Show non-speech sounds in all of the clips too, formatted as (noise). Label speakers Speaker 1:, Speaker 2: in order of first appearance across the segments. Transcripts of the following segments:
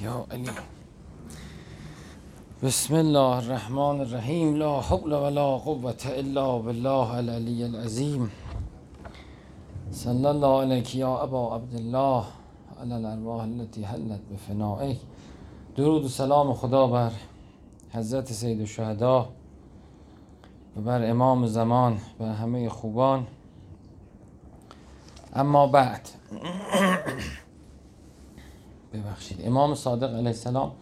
Speaker 1: یا علی. بسم الله الرحمن الرحیم لا حول ولا قوة الا بالله العلی العظیم صلی الله علیک یا ابا عبدالله علی الارواح التي حلت بفنائه درود و سلام خدا بر حضرت سید الشهدا و بر امام زمان و همه خوبان اما بعد ببخشید. امام صادق علیه السلام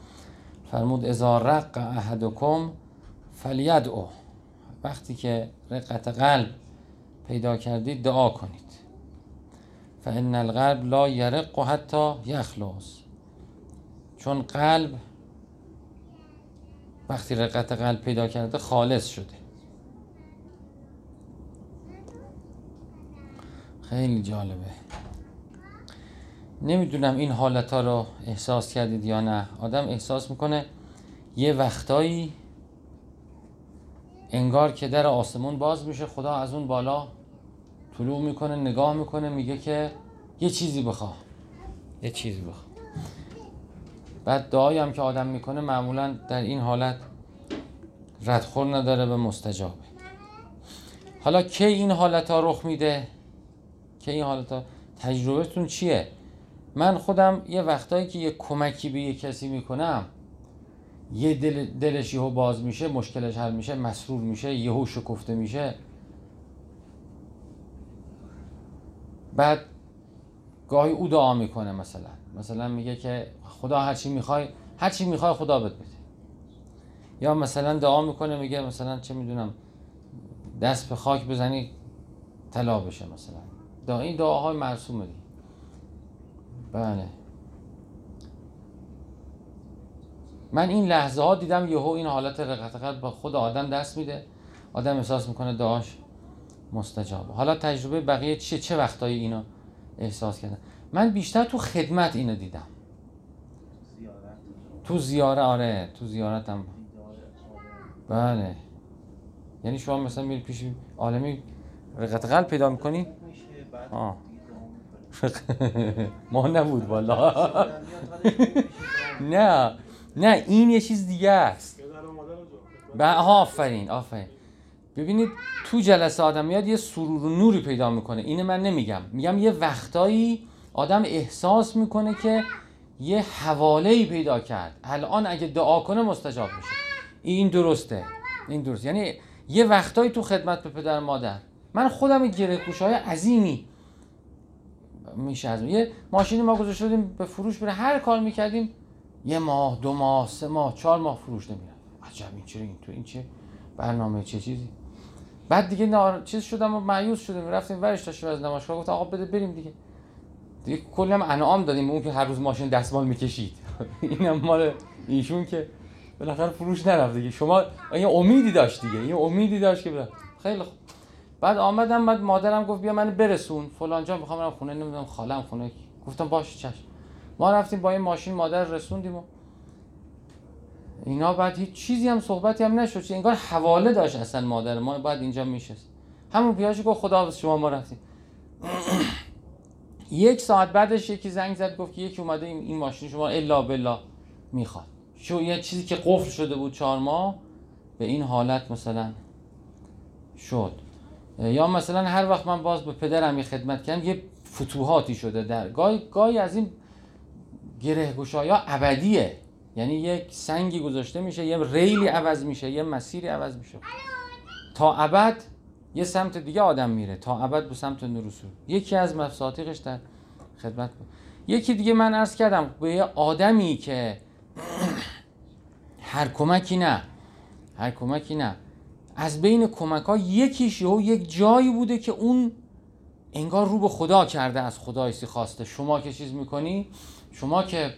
Speaker 1: فرمود اذا رق احدکم فلیدعو. وقتی که رقت قلب پیدا کردید دعا کنید. فان القلب لا یرق حتی یخلص چون قلب وقتی رقت قلب پیدا کرده خالص شده. خیلی جالبه. نمی‌دونم این حالت ها رو احساس کردید یا نه. آدم احساس می‌کنه یه وقتایی انگار که در آسمون باز میشه خدا از اون بالا طلوع می‌کنه نگاه می‌کنه میگه که یه چیزی بخواه. یه چیزی بخواه. بعد دعایی هم که آدم می‌کنه معمولا در این حالت ردخور نداره به مستجابه. حالا کی این حالت ها رخ میده؟ کی این حالت ها تجربهتون چیه؟ من خودم یه وقتایی که یه کمکی به یه کسی می‌کنم یه دل دلش یهو باز میشه مشکلش حل میشه مسرور میشه یهو شکفته میشه. بعد گاهی او دعا می‌کنه مثلا. مثلا میگه که خدا هر چی می‌خوای هر چی می‌خوای خدا بده بده. یا مثلا دعا می‌کنه میگه مثلا چه می‌دونم دست به خاک بزنی طلا بشه مثلا. دعا این دعاهای مرسومه بله. من این لحظه ها دیدم یهو این حالت رقت قلب با خود آدم دست میده. آدم احساس می‌کنه دعاش مستجابه. حالا تجربه بقیه چیه؟ چه وقتایی اینو احساس کردن؟ من بیشتر تو خدمت اینو دیدم. تو زیاره آره تو زیارتم. بله. یعنی شما مثلا میری پیش عالمی رقت قلب پیدا می‌کنی؟ آه. (laughs) ما نبود والا. (laughs) نه نه این یه چیز دیگه است. آفرین آفرین. ببینید تو جلسه آدم میاد یه سرور و نوری پیدا می‌کنه. اینه من نمیگم. میگم یه وقتایی آدم احساس می‌کنه که یه حواله ای پیدا کرد. الان اگه دعا کنه مستجاب میشه. این درسته. این درست. یعنی یه وقتایی تو خدمت به پدر مادر. من خودم گره های عظیمی میشه از یه ماشینی ما گذاشته بودیم به فروش بره. هر کار می‌کردیم یه ماه دو ماه سه ماه چهار ماه فروش نمیره عجب این چرا این تو این چه برنامه چه چیزی؟ بعد دیگه نار... چیز شدم و مایوس شدیم رفتیم ورش داشتیم از نمایشگاه. گفت آقا بده بریم دیگه. دیگه کلی هم انعام دادیم. اون که هر روز ماشین دستمال می‌کشید. (laughs) اینم مال ایشون که بالاخره فروش نرفت دیگه. شما یه امیدی داشت دیگه. یه امیدی داشت که بره. خیلی خوب. بعد آمدم بعد مادرم گفت بیا منو برسون. فلان جا می‌خوام برم خونه نمی‌دونم خالم خونه. گفتم باش چش ما رفتیم با این ماشین مادر رسوندیم و اینا. بعد هیچ چیزی هم صحبتی هم نشد. چه انگار حواله داشت اصلا مادر ما. بعد اینجا میشست همون پیاش گفت خدا شما ما رفتیم. (clears throat) یک ساعت بعدش یکی زنگ زد گفت که یکی اومده این ماشین شما الا بلا می‌خواد. شو یه چیزی که قفل شده بود چهار ماه به این حالت مثلا شد. یا مثلا هر وقت من باز به پدرم یه خدمت کردم یه فتوحاتی شده در گاهی گاهی از این گره گشایا ابدیه. یعنی یک سنگی گذاشته میشه یه ریلی عوض میشه یه مسیری عوض میشه. تا ابد یه سمت دیگه آدم میره. تا ابد به سمت نور یکی از مفاتیحش در خدمت بود. یکی دیگه من عرض کردم به یه آدمی که (clears throat) هر کمکی نه. هر کمکی نه. از بین کمک ها یکیش و یک جایی بوده که اون انگار رو به خدا کرده از خدایسی خواسته. شما که چیز می‌کنی؟ شما که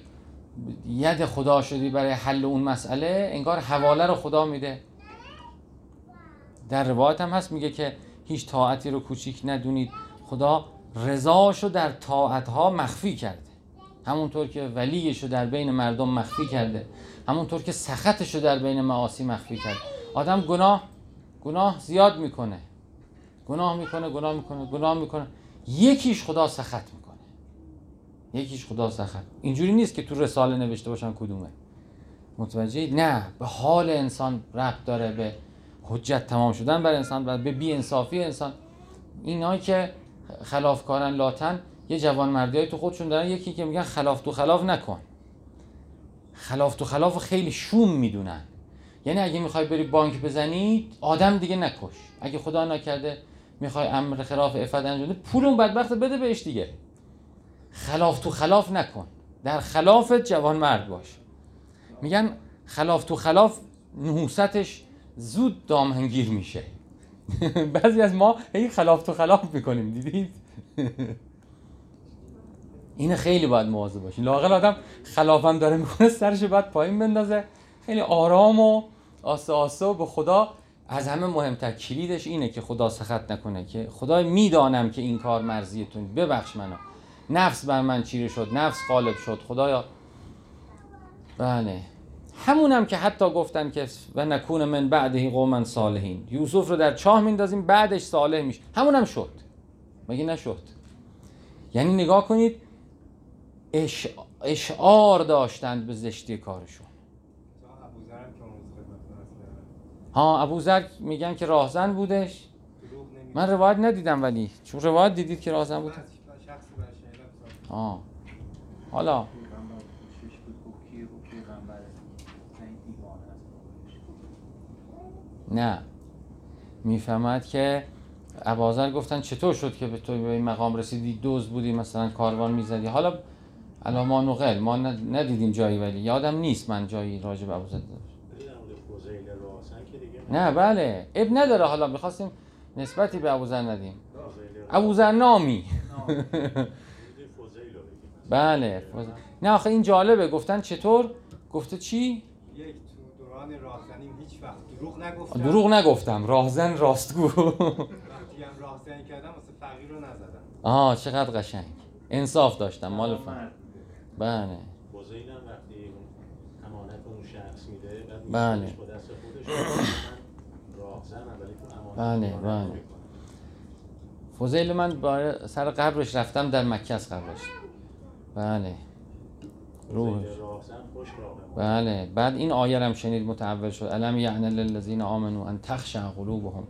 Speaker 1: ید خدا شدی برای حل اون مسئله انگار حواله رو خدا میده. در روایت هم هست میگه که هیچ طاعتی رو کوچیک ندونید. خدا رضاشو در طاعتها مخفی کرده. همونطور که ولیشو در بین مردم مخفی کرده. همونطور که سخطشو در بین معاصی مخفی کرده. آدم گناه گناه زیاد می‌کنه. گناه می‌کنه گناه می‌کنه گناه می‌کنه. یکیش خدا سخت می‌کنه. یکیش خدا سخت. اینجوری نیست که تو رساله نوشته باشن کدومه. متوجه نه. به حال انسان ربط داره به حجت تمام شدن بر انسان و به بی انصافی انسان. اینایی که خلافکارن لاتن یه جوان مردی های تو خودشون دارن. یکی که میگن خلاف تو خلاف نکن. خلاف تو خلاف خیلی شوم می‌دونن. یعنی اگه می‌خوای بری بانک بزنی آدم دیگه نکش. اگه خدا نکرده می‌خوای امر خلاف افت انجام پول اون بدبخت بده بهش دیگه. خلاف تو خلاف نکن. در خلافت جوان مرد باش. میگن خلاف تو خلاف نحوستش زود دامنگیر میشه. (laughs) بعضی از ما هی خلاف تو خلاف می‌کنیم دیدید؟ این خیلی باید مواظب باشین. لاقل آدم خلافم داره می‌کنه سرش باید پایین بندازه. خیلی آرام و آسه آسه به خدا. از همه مهمتر کلیدش اینه که خدا سخت نکنه که خدا می‌دانم که این کار مرزیتون. ببخش منو. نفس بر من چیره شد نفس غالب شد. خدایا. بله. همونم که حتی گفتن که و نکون من بعدهی قوما صالحین. یوسف رو در چاه میندازیم بعدش صالح میشه. همونم شد. مگه نشد؟ یعنی نگاه کنید اش... اشعار داشتند به زشتی کارشون. ها ابو ذر میگن که راهزن بودش. من روایت ندیدم ولی. چون روایت دیدید که راهزن بود. ها. حالا. نه. می‌فهمد که ابازر گفتن چطور شد که به تو به این مقام رسیدی؟ دوز بودی مثلا کاروان می‌زدی. حالا الان ما نقل ما ندیدیم جایی ولی. یادم نیست من جایی راجع به ابوذر نه بله. اب نداره حالا می‌خواستیم نسبتی به ابوذر ندیم. ابوذر نامی (laughs) بله نه آخه این جالبه. گفتن چطور؟ گفته چی؟
Speaker 2: یک تو دوران راهزنی هیچ وقت دروغ نگفتم.
Speaker 1: دروغ نگفتم. راهزن راستگو.
Speaker 2: وقتی هم راهزنی کردم واسه فقیر رو نزدم.
Speaker 1: آه چقدر قشنگ. انصاف داشتم مال فن بله.
Speaker 3: بزرگی هم وقتی اون امانت اون شخص میده بعد
Speaker 1: بله.
Speaker 3: می‌ذارش با دست خودش راهزنم ولی تو امانت
Speaker 1: بله، بله. فضیل من بار سر قبرش رفتم در مکه از قبرش. بله. روح. بله. بعد این آیه هم شنید متعول شد. الم یعن للذین آمنوا ان تخشع قلوبهم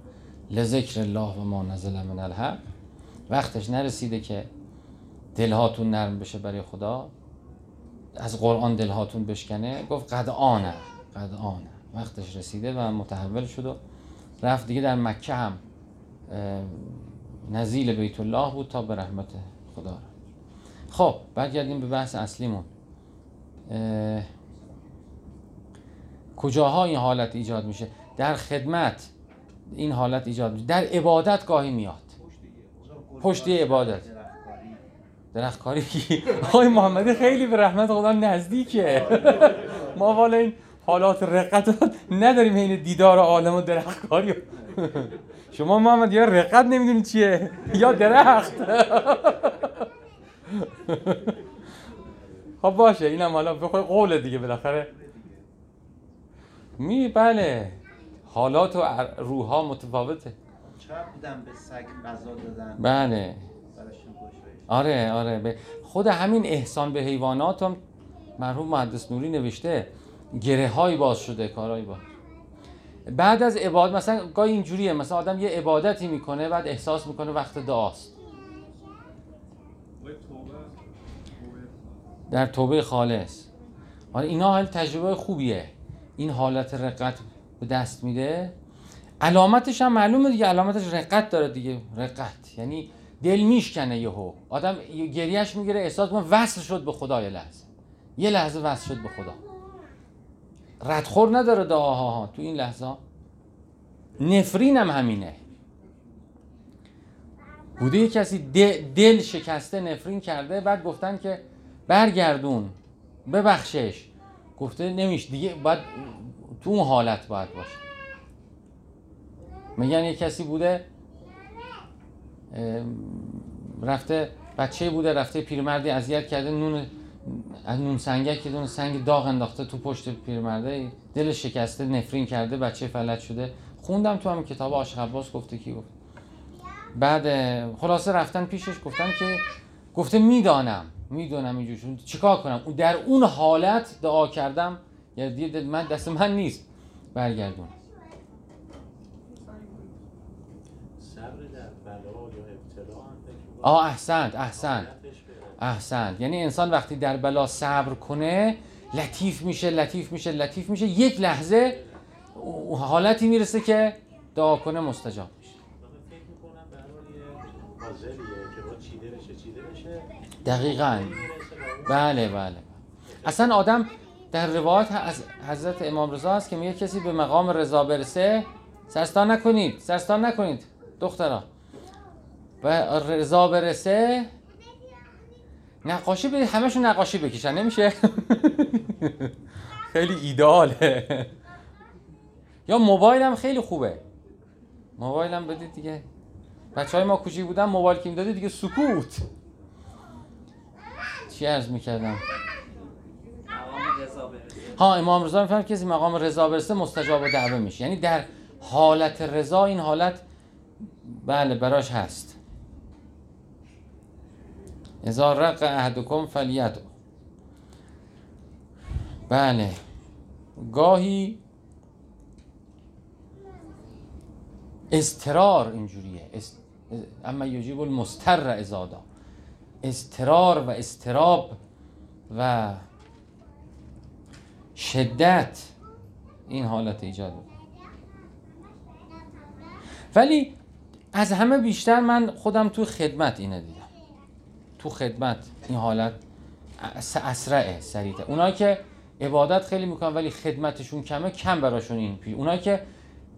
Speaker 1: لذکر الله و ما نزل من الحق. وقتش نرسیده که دلهاتون نرم بشه برای خدا. از قرآن دلهاتون بشکنه. گفت قد آنه. قد آنه. وقتش رسیده و متحول شد و رفت دیگه در مکه هم نزیل بیت الله بود تا به رحمت خدا رفت. خب برگردیم به بحث اصلیمون. اه، کجاها این حالت ایجاد میشه؟ در خدمت این حالت ایجاد میشه. در عبادت گاهی میاد. پشتی عبادت. درختکاری؟ (laughs) آقای محمدی خیلی به رحمت خدا نزدیکه. ما والا این حالات رقت نداریم این دیدار عالم و درختکاری شما محمد یا رقت نمی‌دونی چیه یا درخت. خب باشه اینم حالا بخوای قول دیگه بالاخره. می بله. حالات و ار- روحها متفاوته.
Speaker 4: چرا بودن به سگ غذا دادن؟
Speaker 1: بله. آره آره. به خود همین احسان به حیوانات هم مرحوم محدث نوری نوشته. گره های باز شده کارهای باز بعد از عبادت مثلا گاهی اینجوریه مثلا آدم یه عبادتی می‌کنه بعد احساس می‌کنه وقت دعاست. در توبه خالص. آره اینا حال تجربه خوبیه. این حالت رقت به دست میده. علامتش هم معلومه دیگه علامتش رقت داره دیگه. رقت. یعنی دل میشکنه یهو. آدم گریهش می‌گیره احساس کنه وصل شد به خدا یه لحظه. یه لحظه وصل شد به خدا. ردخور نداره دعاها ها. تو این لحظه. نفرین هم همینه. بوده یه کسی دل شکسته نفرین کرده بعد گفتن که برگردون ببخشش. گفته نمیش دیگه باید تو اون حالت باید باشه. میگن یه کسی بوده رفته بچه بوده رفته پیرمردی اذیت کرده نون از نون سنگک که دونه سنگ داغ انداخته تو پشت پیرمرده دل شکسته نفرین کرده بچه فلج شده. خوندم تو هم کتاب عاشق عباس گفته کی گفت. بعد خلاصه رفتن پیشش گفتن که گفته می‌دانم می‌دونم اینجور چیکار کنم؟ در اون حالت دعا کردم. دیگه من دست من نیست. برگردون.
Speaker 3: صبر در بلا یا
Speaker 1: احسنت احسنت. احسنت یعنی انسان وقتی در بلا صبر کنه لطیف میشه لطیف میشه لطیف میشه. یک لحظه حالتی می‌رسه که دعا کنه مستجاب میشه. دقیقاً. بله بله. اصلا آدم در روایت از حضرت امام رضا هست که میگه کسی به مقام رضا برسه سرستان نکنید سرستان نکنید دخترا. و رضا برسه نقاشی به همشون نقاشی بکشن نمیشه؟ (laughs) خیلی ایداله. یا موبایل هم خیلی خوبه. موبایل هم بدید دیگه. بچه های ما کوچیک بودن موبایل که می‌دادی دیگه سکوت. چی عرض می‌کردم؟ ها امام رضا میفهم کسی مقام رضا برسه مستجاب و دعوه میشه. یعنی در حالت رضا این حالت بله براش هست. اذا رق احدکم فلیدعو بله. گاهی استرار اینجوریه. است... اما یجیب المستر ازادا استرار و استراب و شدت این حالت ایجاد. ولی از همه بیشتر من خودم تو خدمت اینه دیدم تو خدمت. این حالت اس- اسرعه سریعه اونایی که عبادت خیلی می‌کنن ولی خدمتشون کمه کم براشون این پی. اونایی که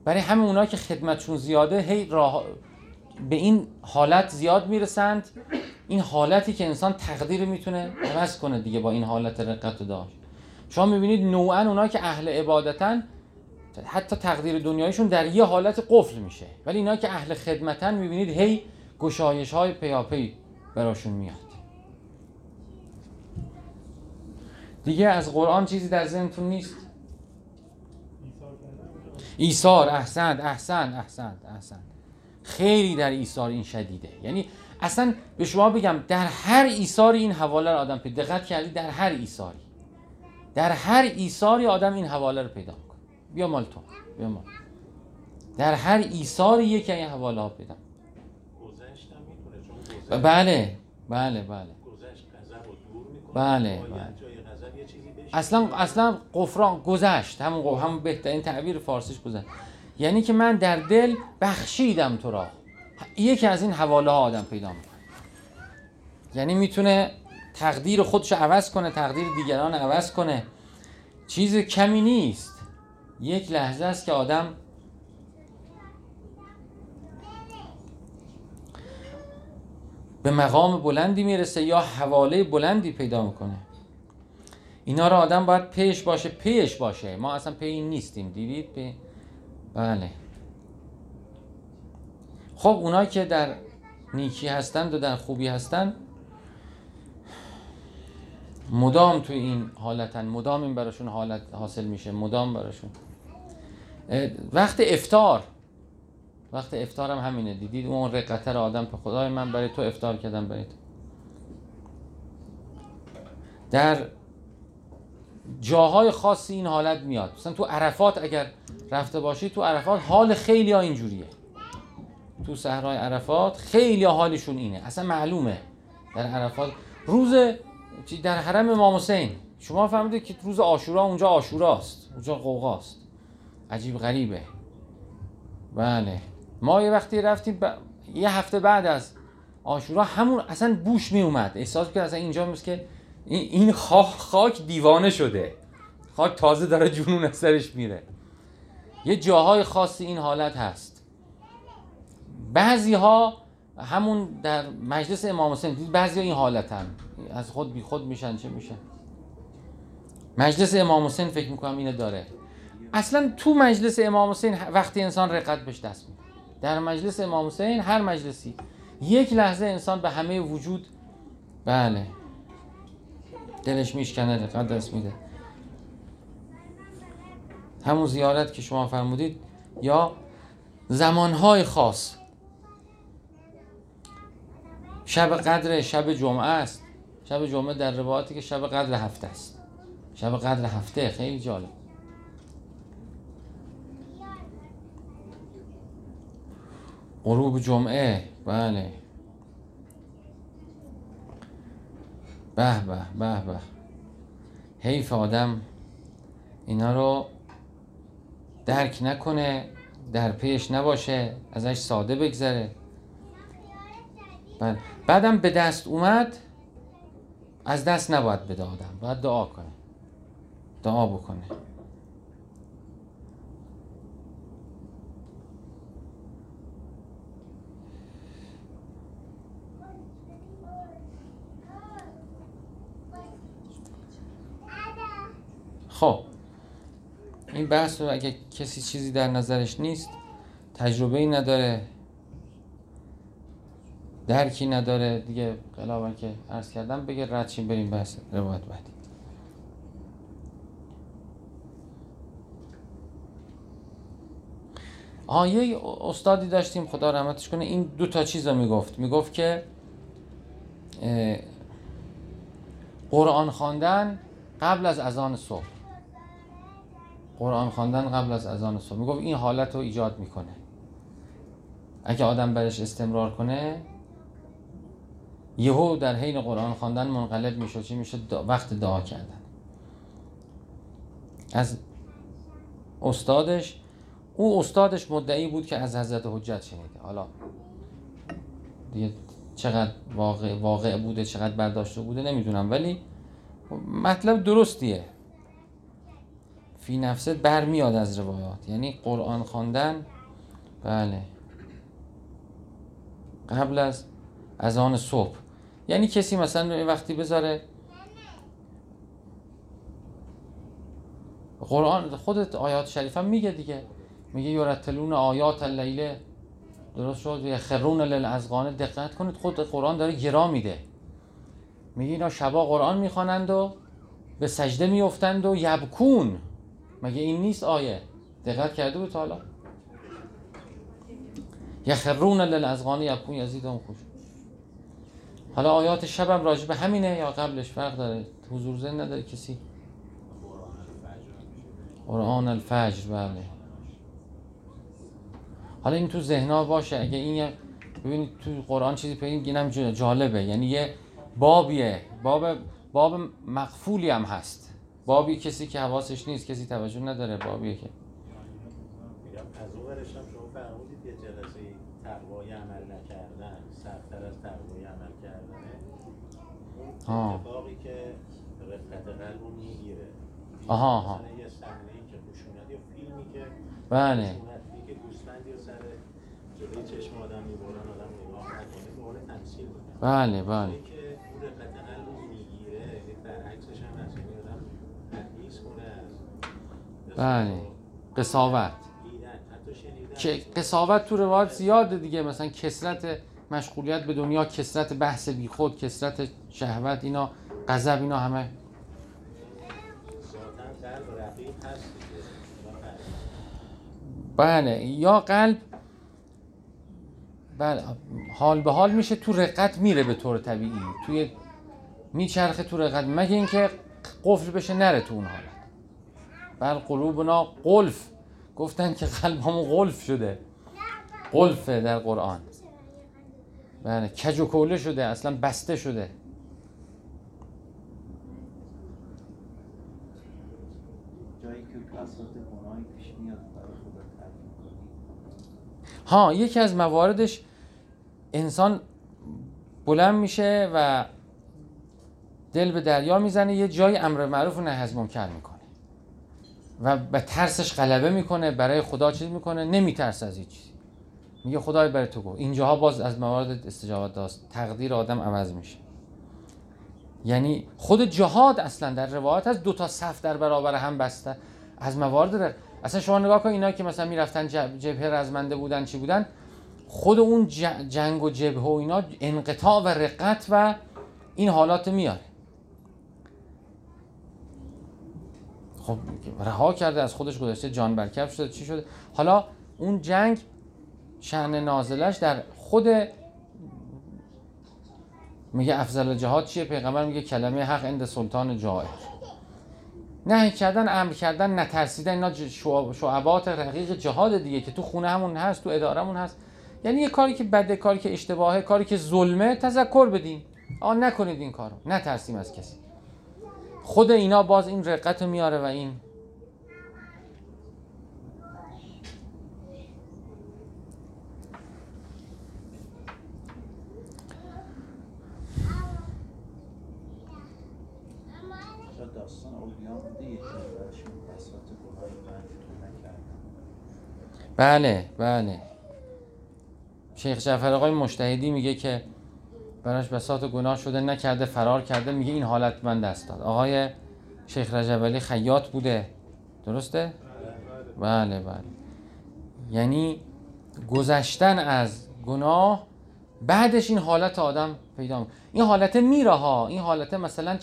Speaker 1: برای همه اونایی که خدمتشون زیاده هی راه به این حالت زیاد می‌رسند. این حالتی که انسان تقدیر می‌تونه عوض کنه دیگه با این حالت رقت داشت شما می‌بینید نوعا اونایی که اهل عبادتن حتی تقدیر دنیایشون در یه حالت قفل میشه. ولی اینا که اهل خدمتن می‌بینید هی گشایش های پیاپی براشون میاد. دیگه از قرآن چیزی در ذهنتون نیست؟ ایثار احسنت احسنت احسنت احسنت خیلی در ایثار این شدیده. یعنی اصلا به شما بگم در هر ایثاری این حواله رو آدم پیدا دقت کردی؟ در هر ایثاری. در هر ایثاری آدم این حواله رو پیدا می‌کنه. بیا مال تو. بیا مال. در هر ایثاری یکی این حواله ها پیدا می‌کنه.
Speaker 3: گذشت هم می‌تونه چون
Speaker 1: ب-
Speaker 3: گذشت
Speaker 1: بله بله بله. بله، بله. اصلا اصلا غفران گذشت. همون همون بهترین تعبیر فارسیش گذشت. یعنی که من در دل بخشیدم تو را. یکی از این حواله ها آدم پیدا می‌کنه. یعنی می‌تونه تقدیر خودش عوض کنه تقدیر دیگران عوض کنه. چیز کمی نیست. یک لحظه است که آدم به مقام بلندی می‌رسه یا حواله بلندی پیدا می‌کنه. اینا رو آدم باید پیش باشه پیش باشه. ما اصلا پی نیستیم دیدید؟ پی... بله. خب اونایی که در نیکی هستند و در خوبی هستند مدام توی این حالتن. مدام این براشون حالت حاصل میشه. مدام براشون. وقت افتار. وقت افتار هم همینه. دیدید اون رقتر آدم به خدای من برای تو افتار کردم برای تو. در جاهای خاصی این حالت میاد. مثلا تو عرفات اگر رفته باشی تو عرفات حال خیلی ها اینجوریه. تو صحرای عرفات خیلی حالشون اینه. اصلا معلومه. در عرفات روز در حرم امام حسین. شما فهمیدید که روز آشورا اونجا آشوراست اونجا قوقاست عجیب غریبه. بله. ما یه وقتی رفتیم ب... یه هفته بعد از آشورا همون اصلا بوش می اومد احساس کرد اصلا اینجا مثل که این خاک, خاک دیوانه شده. خاک تازه داره جنون از سرش میره. یه جاهای خاصی این حالت هست. بعضی ها همون در مجلس امام حسین بعضی این حالتن از خود بی خود میشن چه میشن؟ مجلس امام حسین فکر می‌کنم اینو داره. اصلا تو مجلس امام حسین وقتی انسان رقت بهش دست میده. در مجلس امام حسین هر مجلسی. یک لحظه انسان به همه وجود بله. دلش میشکنه رقت دست میده. همون زیارت که شما فرمودید یا زمانهای خاص. شب قدر شب جمعه است. شب جمعه در روایاتی که شب قدر هفته است. شب قدر هفته خیلی جالب. غروب جمعه. بله. به به به به. حیف آدم اینا رو درک نکنه در پیش نباشه ازش ساده بگذره. بله. بعدم به دست اومد از دست نباید بده آدم. باید دعا کنه. دعا بکنه. خب این بحث رو اگه کسی چیزی در نظرش نیست تجربه ای نداره درکی نداره دیگه قلابا که عرض کردم بگه رد شیم بریم بحث روایت بعدی. آه یه استادی داشتیم خدا رحمتش کنه این دو تا چیز رو می‌گفت. می‌گفت که قرآن خواندن قبل از اذان صبح. قرآن خواندن قبل از اذان صبح. می‌گفت این حالت رو ایجاد می‌کنه. اگه آدم برش استمرار کنه یهو در حین قرآن خواندن منقلب میشه چی میشه وقت دعا کردن. از استادش او استادش مدعی بود که از حضرت حجت شنیده. حالا دیگه چقدر واقع, واقع بوده چقدر برداشته بوده نمی‌دونم. ولی مطلب درستیه. فی نفسه برمیاد از روایات. یعنی قرآن خواندن بله. قبل از اذان صبح. یعنی کسی مثلا یه وقتی بذاره قرآن خودت آیات شریف هم میگه دیگه. میگه یرتلون آیات اللیله درست شد؟ یخرون للاذقان دقت کنید خود قرآن داره گرا میده. میگه اینا شبا قرآن می‌خوانند و به سجده میفتند و یبکون. مگه این نیست آیه؟ دقت کرده بود حالا؟ یخرون للاذقان یبکون یزیدهم خوش. حالا آیات شبم راجع به همینه یا قبلش فرق داره؟ حضور ذهن نداره کسی؟ قرآن الفجر. بله. حالا این تو ذهنها باشه. اگه این ببینید تو قرآن چیزی پیدا اینم جا- جالبه. یعنی یه بابیه. باب باب مقفولی هم هست. بابی کسی که حواسش نیست کسی توجه نداره. بابیه که
Speaker 3: از اون ورش هم شما فرمودید یه جلسه تقوای عمل نکردن سختتر از تقوای عمل کردنه. اون. اتفاقی که رفت قلب رو می‌گیره.
Speaker 1: آها، آها.
Speaker 3: یه صحنه که خشونت یا فیلمی که
Speaker 1: بله.
Speaker 3: خشونتی که گوسفندی رو سر جلوی چشم آدم می‌برن آدم نگاه نکنه به عنوان تمثیل
Speaker 1: بله بله
Speaker 3: که اون رفت قلب رو می‌گیره یه برعکسش هم هست یعنی آدم تحمیز کنه از
Speaker 1: بله. قصاوت. که قصاوت تو روایت زیاده دیگه. مثلا کسرت مشغولیت به دنیا کسرت بحث بیخود کسرت شهوت اینا غضب اینا همه. بله. یا قلب. بله. حال به حال میشه تو رقت میره به طور طبیعی. توی میچرخه تو رقت. مگه اینکه قفل بشه نره تو اون حالت. بل قلوبنا قلف. گفتن که قلبمون قلف شده. قلفه در قرآن. بله کج و کوله شده اصلا بسته شده. ها یکی از مواردش انسان بلند میشه و دل به دریا می‌زنه یه جای امر معروف و نهی از منکر می‌کنه. و به ترسش غلبه می‌کنه برای خدا چیز می‌کنه نمیترسه از هیچ چیزی. میگه خدای برای تو گفت. اینجاها باز از موارد استجابت داست. تقدیر آدم عوض میشه. یعنی خود جهاد اصلا در روایات از دو تا صف در برابر هم بسته از موارد داره اصلا شما نگاه کن اینا که مثلا می‌رفتن جب- جبهه رزمنده بودن چی بودن؟ خود اون جنگ و جبهه و اینا انقطاع و رقت و این حالات میاره. خب رها کرده از خودش گذشته جان برکف شده چی شده؟ حالا اون جنگ شأن نازلش در خود میگه افضل جهاد چیه؟ پیغمبر میگه کلمه حق عند سلطان جائر. نهی کردن امر کردن نترسیدن اینا شعبات رقیق جهاد دیگه که تو خونه همون هست تو ادارمون هست. یعنی یه کاری که بده کاری که اشتباهه کاری که ظلمه تذکر بدیم آ نکنید این کارو. نترسیم از کسی. خود اینا باز این رقت رو میاره و این. بله بله. شیخ جعفر آقای مجتهدی میگه که براش بساط گناه شده نکرده فرار کرده میگه این حالت من دست داد. آقای شیخ رجب علی خیاط بوده. درسته؟ بله بله. یعنی گذشتن از گناه بعدش این حالت آدم پیدا می- این حالت میره ها این حالت مثلا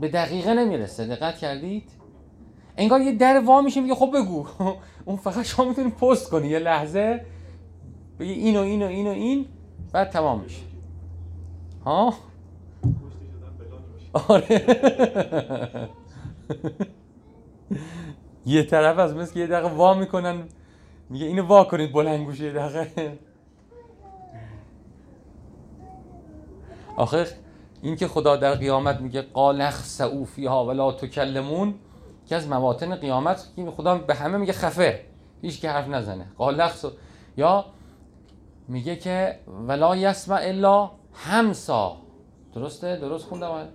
Speaker 1: به دقیقه نمی‌رسه. دقت کردید؟ انگار یه در وا میشه میگه خب بگو. (laughs) اون فقط شما می‌تونی پست کنی. یه لحظه بگی این و این و این و این بعد تمام میشه. ها؟ آره. یه طرف از مثل یه دقیقه وا می‌کنن میگه اینو وا کنید بلند گوشه یه دقیقه. آخه این که خدا در قیامت میگه قال اخسئوا فیها ولا تکلمون که از مواطن قیامت که خدا به همه میگه خفه هیچ که حرف نزنه. قال یا میگه که ولا یسمع الا همسا. درسته؟ درست خوندم؟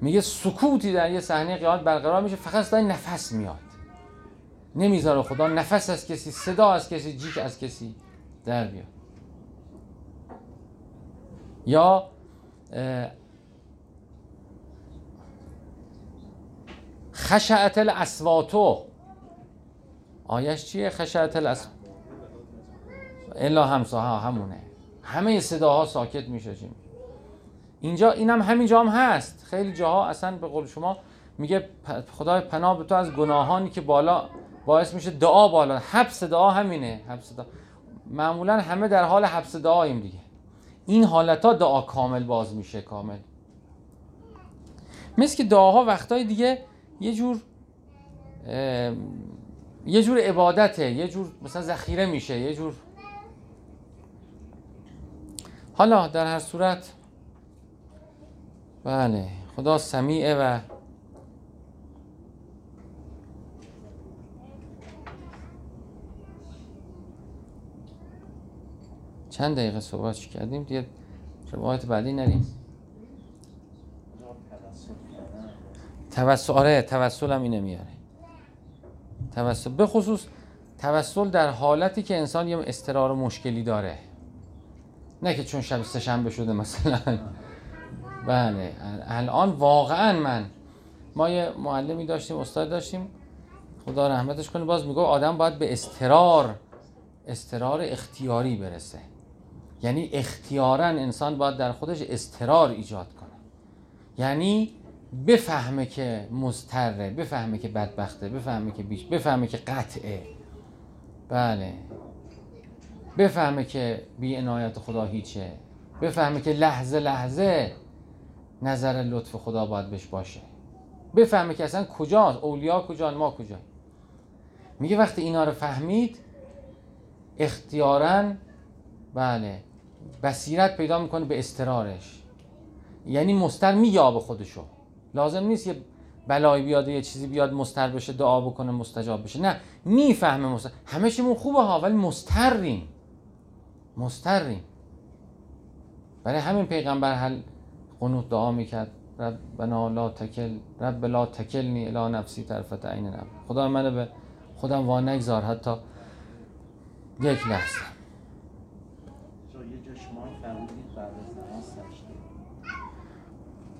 Speaker 1: میگه سکوتی در یه صحنه قیامت برقرار میشه فقط صدای نفس میاد. نمی‌ذاره خدا نفس از کسی صدا از کسی جیک از کسی در بیاد. یا خشعت الاسواتو. آیش چیه؟ خشعت الاس الا همسا ها همونه. همه صداها ساکت میشه اینجا اینم همین جا هم هست. خیلی جاها اصلا به قول شما میگه خدای پناه به تو از گناهانی که بالا باعث میشه دعا بالا. حبس دعا همینه. حبس دعا. معمولا همه در حال حبس دعاییم دیگه. این حالت ها دعا کامل باز میشه کامل. مثل که دعاها وقتای دیگه یه جور یه جور عبادته یه جور مثلا ذخیره میشه یه جور حالا در هر صورت بله خدا سمیعه و چند دقیقه صحبت کردیم؟ دیگه روایت بعدی نریم. توسل آره توسل هم اینه میاره. توسل به خصوص توسل در حالتی که انسان یه استرار مشکلی داره. نه که چون شب سه شنبه شده مثلا. بله الان واقعا من ما یه معلمی داشتیم استاد داشتیم خدا رحمتش کنه باز میگو آدم باید به استرار استرار اختیاری برسه. یعنی اختیارا انسان باید در خودش استرار ایجاد کنه. یعنی بفهمه که مضطره بفهمه که بدبخته بفهمه که بیش بفهمه که قطعه. بله. بفهمه که بی عنایت خدا هیچه. بفهمه که لحظه لحظه نظر لطف خدا باید بهش باشه. بفهمه که اصلا کجاست اولیا کجا ما کجا. میگه وقتی اینا رو فهمید اختیارا بله بصیرت پیدا می‌کنه به استرارش. یعنی مستر میگه به خودشو. لازم نیست یه بلایی بیاد یه چیزی بیاد مستر بشه دعا بکنه مستجاب بشه. نه می‌فهمه مستر همه چیمون خوبه ها ولی مستریم مستریم برای همین پیغمبر هل قنوت دعا می‌کرد. ربنا لا تکل رب لا تکلنی الی نفسی طرفت عین نب خدا منو به خودم وا نگذار حتی یک لحظه.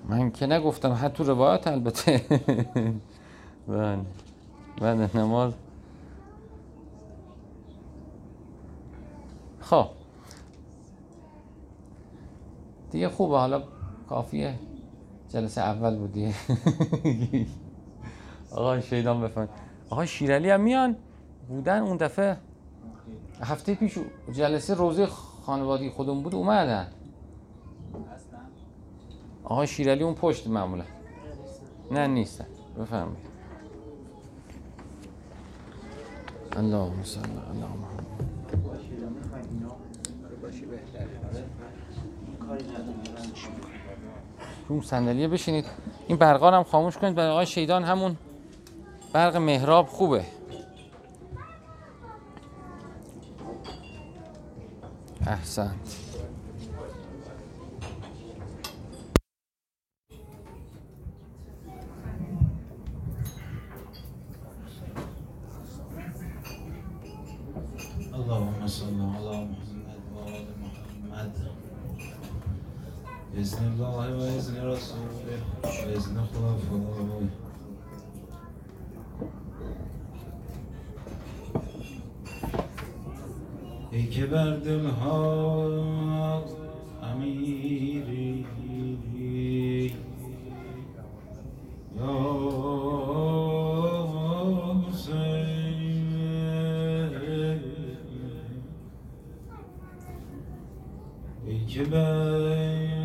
Speaker 1: من که نگفتم حتی تو روایت البته. (laughs) بله. بعد نماز. خب. دیگه خوبه حالا کافیه. جلسه اول بود دیگه (laughs) آقا شیدان بفهم آقا شیرالی هم میان؟ بودن اون دفعه؟ هفته پیش جلسه روزه خانوادگی خودمون بود اومدن. آقا شیرالی اون پشت معمولا. نه نیستن. بفرمایید. اللهم صل علی محمد
Speaker 4: کاری ندارم چی می‌کنی؟
Speaker 1: رو اون صندلیه بشینید. این برقا هم خاموش کنید. برای آقای شیدان همون برق مهراب خوبه. احسنت.
Speaker 4: ای که بر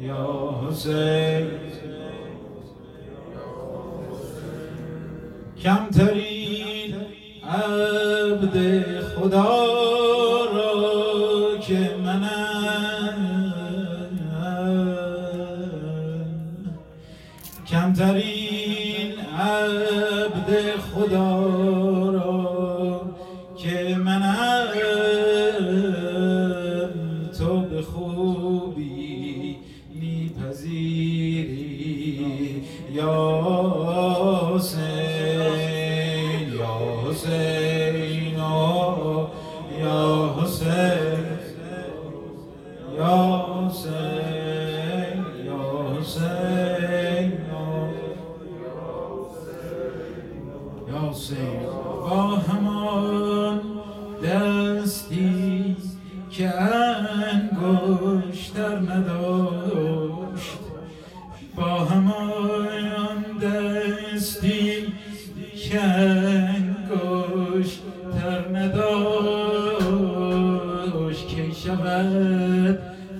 Speaker 4: یا حسین. کمترین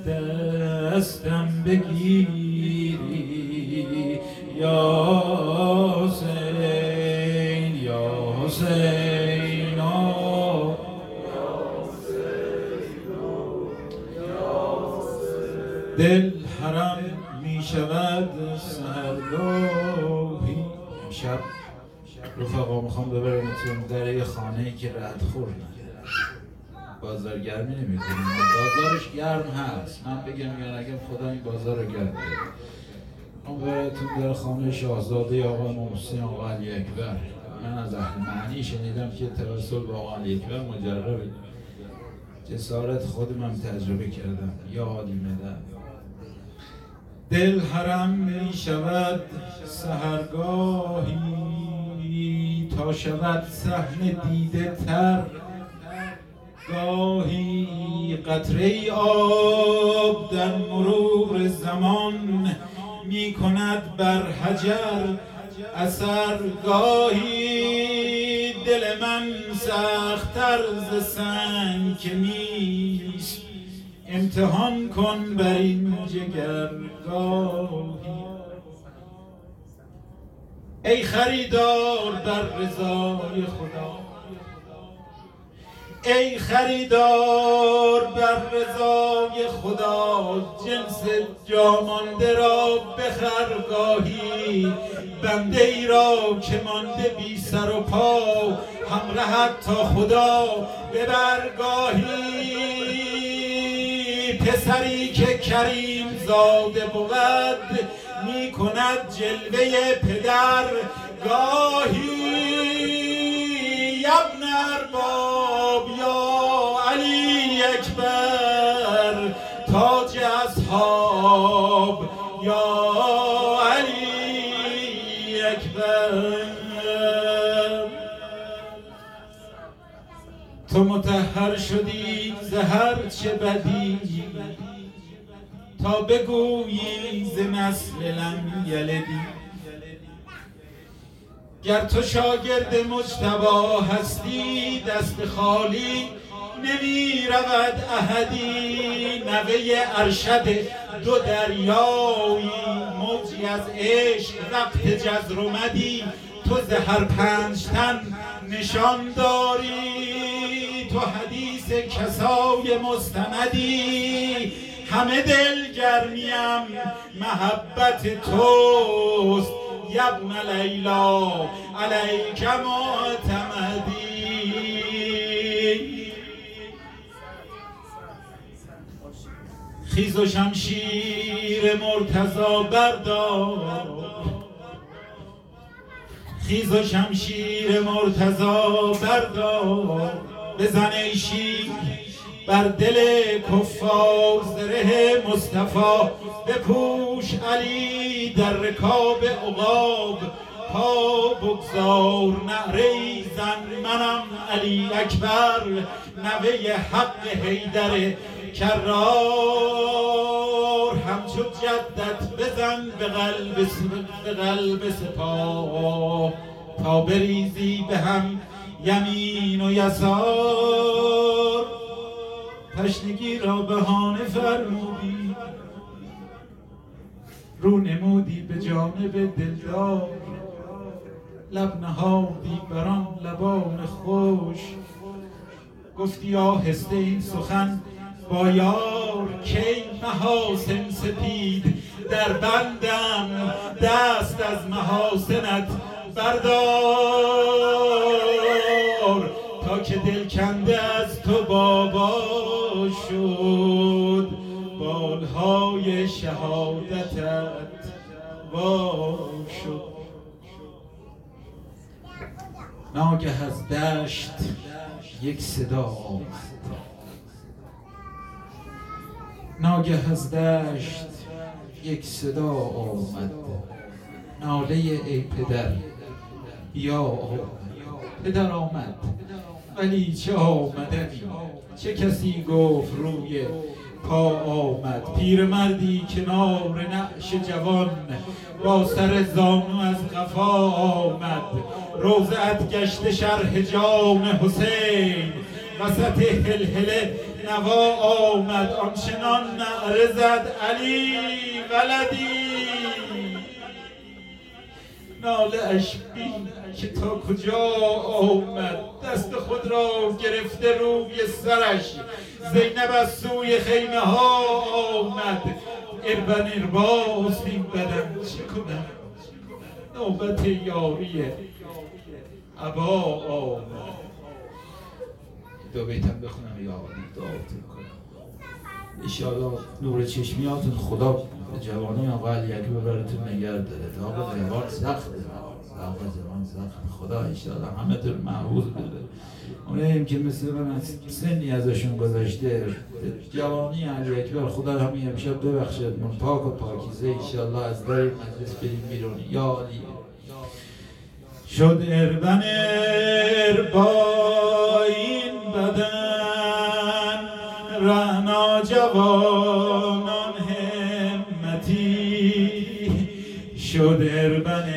Speaker 4: دستم بگیری یا حسین یا حسین. دل حرم می شود سهرگاهی امشب رفقا می‌خوام ببرمتون در یه خانه که رد خور بازار گرمی نمی بازارش گرم هست. من بگم یا نگم خدا این بازار رو گرم. اون در خانه شاهزاده آقا محسن آقا علی اکبر. من از اهل معنی شنیدم که توسل به آقا علی اکبر مجربه جسارت خودم هم تجربه کردم. یا عالی مدن دل حرم می شود سهرگاهی تا شود صحن دیده تر. گاهی قطره آب در مرور زمان می کند بر حجر اثر. گاهی دل من سختتر ز سنگ که نیست. امتحان کن بر این جگر گاهی. ای خریدار بر رضای خدا. ای خریدار بر رضای خدا جنس جامانده را بخر گاهی. بنده ای را که مانده بی سر و پا همراهت تا خدا ببر گاهی پسری که کریم زاده بود می کند جلوه پدر گاهی. ابن ارباب اصحاب یا علی اکبر تو متحر شدی زهر چه بدی؟ تا بگویی ز نسل لم یلدی. گر تو شاگرد مجتبا هستی دست خالی نمی رود احدی. نوه ارشد دو دریایی موجی از عشق وقت جزر اومدی تو زهر پنج تن نشان داری. تو حدیث کسای مستندی همه دل گرمیم محبت توست. یبن لیلا علیک معتمدی خیز و شمشیر مرتضا بردار. خیز و شمشیر مرتضا بردار. بزن ای شیر بر دل کفار زره مصطفی. بپوش علی در رکاب عقاب. پا بگذار نعره زن منم علی اکبر. نوه حق حیدر کرار. همچو جدت بزن به قلب به قلب سپاه. تا بریزی به هم یمین و یسار. تشنگی را بهانه فرمودی. رو نمودی به جانب دلدار. لب نهادی بران لبان خوش. گفتی آهسته این سخن با یار کی محاسن سپید در بندم دست از محاسنت بردار تا که دل کنده از تو بابا شد. بالهای شهادتت وا شد. ناگه از دشت یک صدا آمد. ناگه از دشت یک صدا آمد. ناله ای پدر بیا آمد پدر آمد. ولی چه آمدنی؟ چه کسی گفت روی پا آمد؟ پیرمردی کنار نعش جوان با سر زانو از قفا آمد. روزت گشت شرح جام حسین وسط هلهله نوا آمد. آنچنان نعره علی ولدی. ناله اش که تا کجا آمد. دست خود را گرفته روی سرش. زینب از سوی خیمه ها آمد. اربن ارباس این بدن چه کنم؟ نوبت یاری عبا آمد. دو بیتم بخونم یا دعاتون کنم اشیالا نور چشمیاتون خدا جوانی آقا علی اکی ببرتون نگر داره. داغ زمان سخت داغ زمان سخت. خدا اشیالا همه تون محفوظ بده. اونیم که مثل من سنی ازشون گذشته جوانی علی اکبر خدا همین امشب ببخشد. من پاک و پاکیزه ایشالله از در مجلس بریم بیرون. یا علی. شد اربن با این بدن رهنا جوانان همتی. شد اربن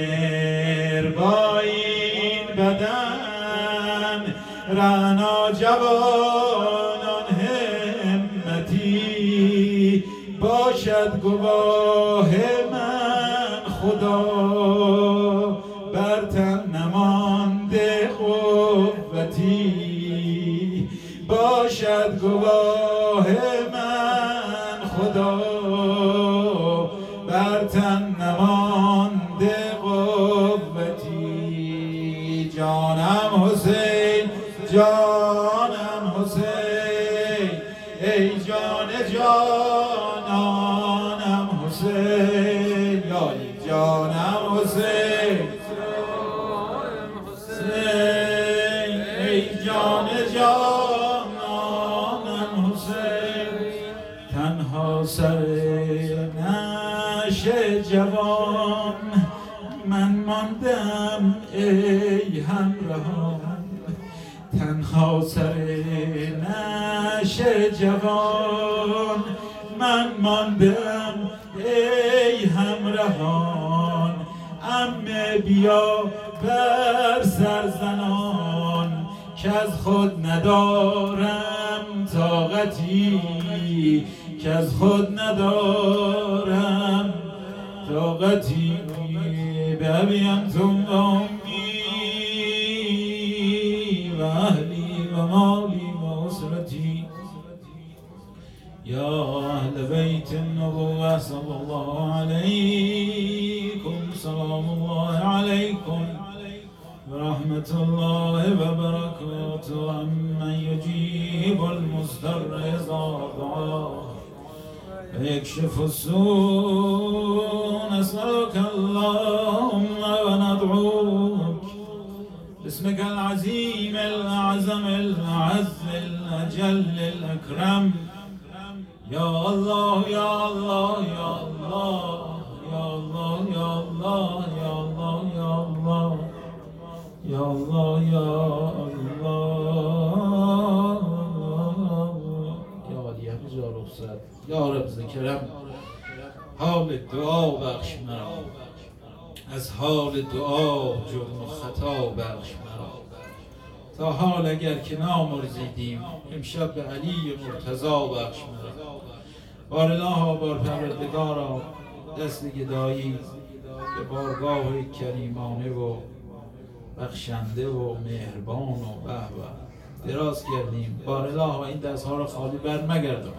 Speaker 4: با این بدن رهنا جوانان همتی. باشد گواه من خدا. خود ندارم طاقتی که از خود ندارم طاقتی. به انتم و امی و اهلی و مالی و اسرتی. يا أهل بيت النبوة صلى الله عليكم سلام الله ورحمة الله وبركاته عمن يجيب المضطر إذا دعاه ويكشف السوء نسألك اللهم وندعوك. باسمك العظيم الأعظم الأعز الأجل الأكرم. يا الله يا الله يا الله يا الله يا الله يا الله يا الله يا الله يا الله. علی همه جا رخصت. یا رب ذکرم. حال دعا بخش مرا. از حال دعا جرم و خطا بخش مرا. تا حال اگر که نامرزیدیم امشب به علی مرتضا بخش مرا. بار الله بار پروردگارا دست گدایی به بارگاه کریمانه و بخشنده و مهربان و به دراز کردیم. الله این دست ها را خالی بر مگردان.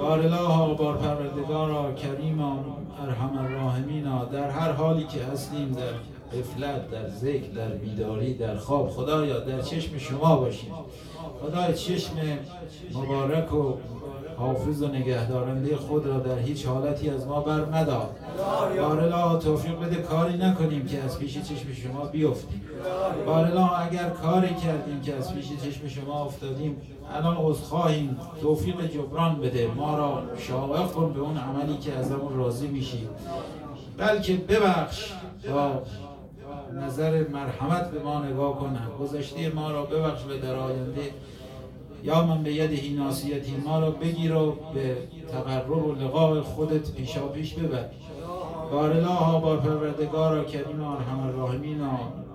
Speaker 4: الله بار پروردگارا کریمان ارحم الراحمینا. در هر حالی که هستیم در غفلت در ذکر در بیداری در خواب. خدایا در چشم شما باشیم. خدای چشم مبارک و حافظ و نگهدارنده خود را در هیچ حالتی از ما بر مدار بارلا توفیق بده کاری نکنیم که از پیش چشم شما بیفتیم. بارلا اگر کاری کردیم که از پیش چشم شما افتادیم الان عذرخواهیم. توفیق جبران بده. ما را شاوق کن به اون عملی که از همون راضی میشی. بلکه ببخش با نظر مرحمت به ما نگاه کن. گذشته ما را ببخش و در آینده یا من به ید ناسیتی ما را بگیر و به تقرب و لقاء خودت پیشا پیش ببر. بار الله بار پروردگارا کریم ارحم الراحمین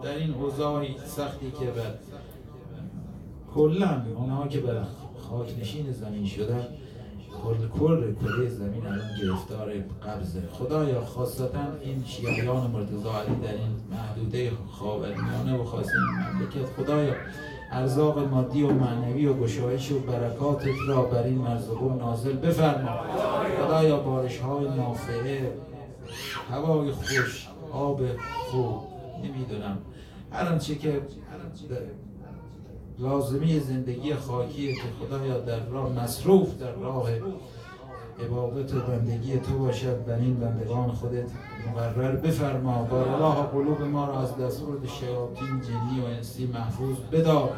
Speaker 4: در این اوضاع سختی که بر کلا اونها که بر خاک نشین زمین شدن کل کل کره زمین الان گرفتار قبضه خدایا خاصتا این شیعیان مرتضی علی در این محدوده خاورمیانه و خاص این مملکت. خدایا ارزاق مادی و معنوی و گشایش و برکاتت را بر این مرزبون نازل بفرما. خدایا بارش های نافعه هوای خوش آب خوب. نمی‌دونم. هر آنچه که لازمی زندگی خاکیه که خدایا در راه مصروف در راه عبادت و بندگی تو باشد بر این بندگان خودت مقرر بفرما. بار الله قلوب ما را از دستور شیاطین جنی و انسی محفوظ بدار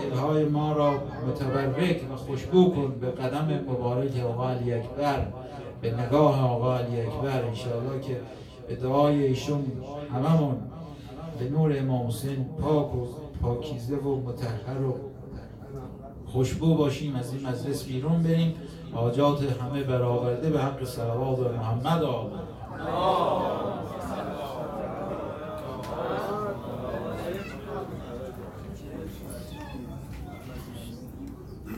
Speaker 4: دلهای ما را متبرک و خوشبو کن به قدم مبارک آقا علی اکبر. به نگاه آقا علی اکبر انشاءالله که به دعای ایشون هممون به نور امام حسین پاک و پاکیزه و متحر و خوشبو باشیم از این مجلس بیرون بریم. حاجات همه برآورده به حق صلوات محمد آمد.